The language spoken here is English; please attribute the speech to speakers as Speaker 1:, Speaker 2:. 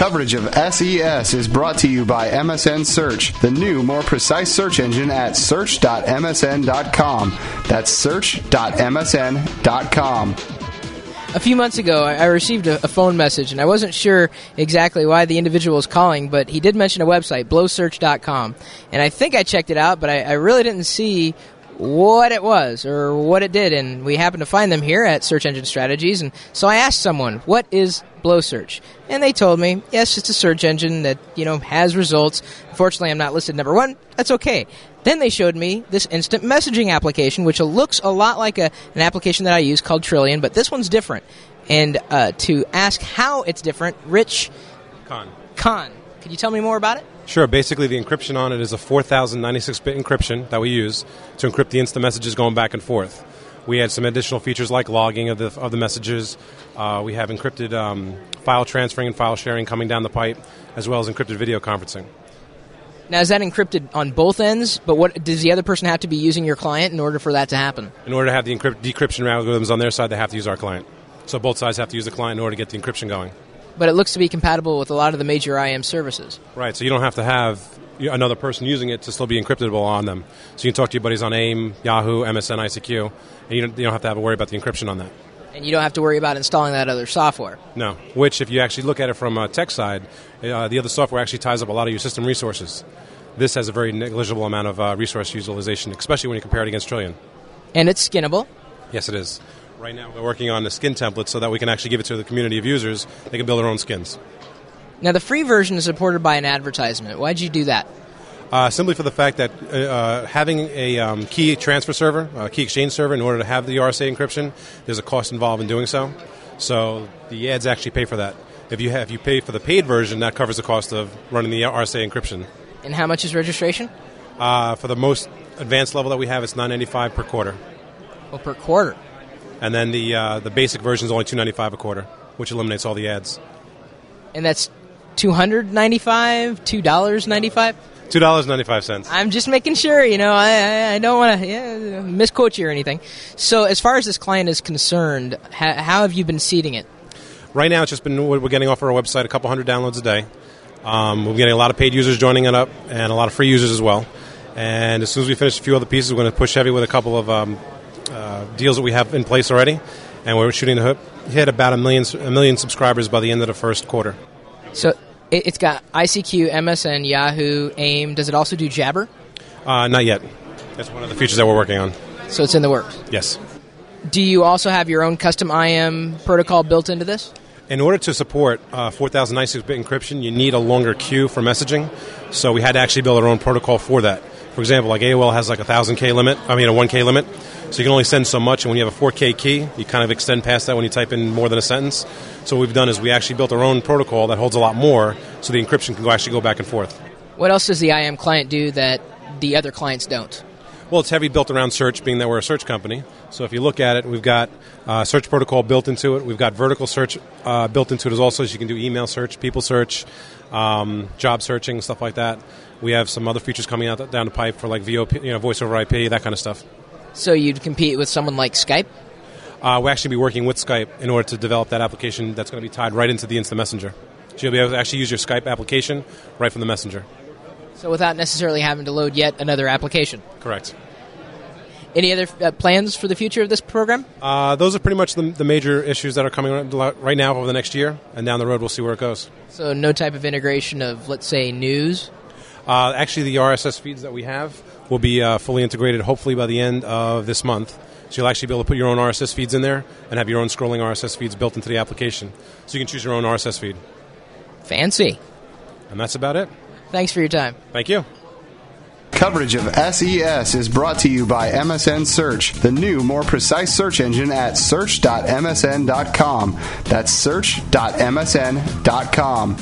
Speaker 1: Coverage of SES is brought to you by MSN Search, the new, more precise search engine at search.msn.com. That's search.msn.com.
Speaker 2: A few months ago, I received a, phone message, and I wasn't sure exactly why the individual was calling, but he did mention a website, blowsearch.com. And I think I checked it out, but I really didn't see what it was or what it did. And we happened to find them here at Search Engine Strategies. And so I asked someone, what is Blowsearch? And they told me, yes, it's a search engine that, you know, has results. Unfortunately, I'm not listed number one. That's okay. Then they showed me this instant messaging application, which looks a lot like a, an application that I use called Trillian, but this one's different. And uh, to ask how it's different, Rich
Speaker 3: Con.
Speaker 2: Khan, could you tell me more about it?
Speaker 3: Sure. Basically, the encryption on it is a 4096-bit encryption that we use to encrypt the instant messages going back and forth. We had some additional features like logging of the of the messages. Uh, we have encrypted um, file transferring and file sharing coming down the pipe, as well as encrypted video conferencing.
Speaker 2: Now, is that encrypted on both ends? But what does the other person have to be using your client in order for that to happen?
Speaker 3: In order to have the encrypt- decryption algorithms on their side, they have to use our client. So both sides have to use the client in order to get the encryption going.
Speaker 2: But it looks to be compatible with a lot of the major IM services.
Speaker 3: Right. So you don't have to have another person using it to still be encryptable on them. So you can talk to your buddies on AIM, Yahoo, MSN, ICQ, and you don't, you don't have to have to worry about the encryption on that.
Speaker 2: And you don't have to worry about installing that other software.
Speaker 3: No. Which, if you actually look at it from a tech side, uh, the other software actually ties up a lot of your system resources. This has a very negligible amount of uh, resource utilization, especially when you compare it against Trillian.
Speaker 2: And it's skinnable.
Speaker 3: Yes, it is. Right now, we're working on the skin template so that we can actually give it to the community of users. They can build their own skins.
Speaker 2: Now, the free version is supported by an advertisement. Why'd you do that?
Speaker 3: Uh, simply for the fact that uh, uh, having a um, key transfer server, a key exchange server, in order to have the RSA encryption, there's a cost involved in doing so. So the ads actually pay for that. If you have, if you pay for the paid version, that covers the cost of running the RSA encryption.
Speaker 2: And how much is registration?
Speaker 3: Uh, for the most advanced level that we have, it's 9.95 per quarter,
Speaker 2: Well, per quarter.
Speaker 3: and then the uh, the basic version is only 2.95 a quarter, which eliminates all the ads.
Speaker 2: And that's two hundred ninety-five, two dollars ninety-five.
Speaker 3: Two dollars ninety five cents.
Speaker 2: I'm just making sure, you know, I, I, don't want to yeah, misquote you or anything. So, as far as this client is concerned, ha- how have you been seeding it?
Speaker 3: Right now, it's just been we're getting off our website a couple hundred downloads a day. Um, we're getting a lot of paid users joining it up, and a lot of free users as well. And as soon as we finish a few other pieces, we're going to push heavy with a couple of um, uh, deals that we have in place already, and we're shooting to hit- hit about a million a million subscribers by the end of the first quarter.
Speaker 2: So, it, it's got ICQ, MSN, Yahoo, AIM. Does it also do Jabber?
Speaker 3: Uh, not yet. That's one of the features that we're working on.
Speaker 2: So, it's in the works.
Speaker 3: Yes.
Speaker 2: Do you also have your own custom IM protocol built into this?
Speaker 3: In order to support uh, 4096-bit encryption, you need a longer queue for messaging. So we had to actually build our own protocol for that. For example, like AOL has like a 1000K limit, I mean a 1K limit. So you can only send so much, and when you have a 4K key, you kind of extend past that when you type in more than a sentence. So what we've done is we actually built our own protocol that holds a lot more, so the encryption can go actually go back and forth.
Speaker 2: What else does the IM client do that the other clients don't?
Speaker 3: Well, it's heavy built around search, being that we're a search company. So if you look at it, we've got uh, search protocol built into it. We've got vertical search uh, built into it as also, so you can do email search, people search, um, job searching, stuff like that. We have some other features coming out down the pipe for like VOP, you know, voice over IP, that kind of stuff.
Speaker 2: So, you'd compete with someone like Skype?
Speaker 3: Uh, we'll actually be working with Skype in order to develop that application that's going to be tied right into the instant messenger. So you'll be able to actually use your Skype application right from the messenger.
Speaker 2: So, without necessarily having to load yet another application.
Speaker 3: Correct.
Speaker 2: Any other uh, plans for the future of this program?
Speaker 3: Uh, those are pretty much the, the major issues that are coming right- right now over the next year, and down the road we'll see where it goes.
Speaker 2: So, no type of integration of, let's say, news?
Speaker 3: Uh, actually, the RSS feeds that we have will be uh, fully integrated hopefully by the end of this month. So you'll actually be able to put your own RSS feeds in there and have your own scrolling RSS feeds built into the application. So you can choose your own RSS feed.
Speaker 2: Fancy.
Speaker 3: And that's about it.
Speaker 2: Thanks for your time.
Speaker 3: Thank you.
Speaker 1: Coverage of SES is brought to you by MSN Search, the new, more precise search engine at search.msn.com. That's search.msn.com.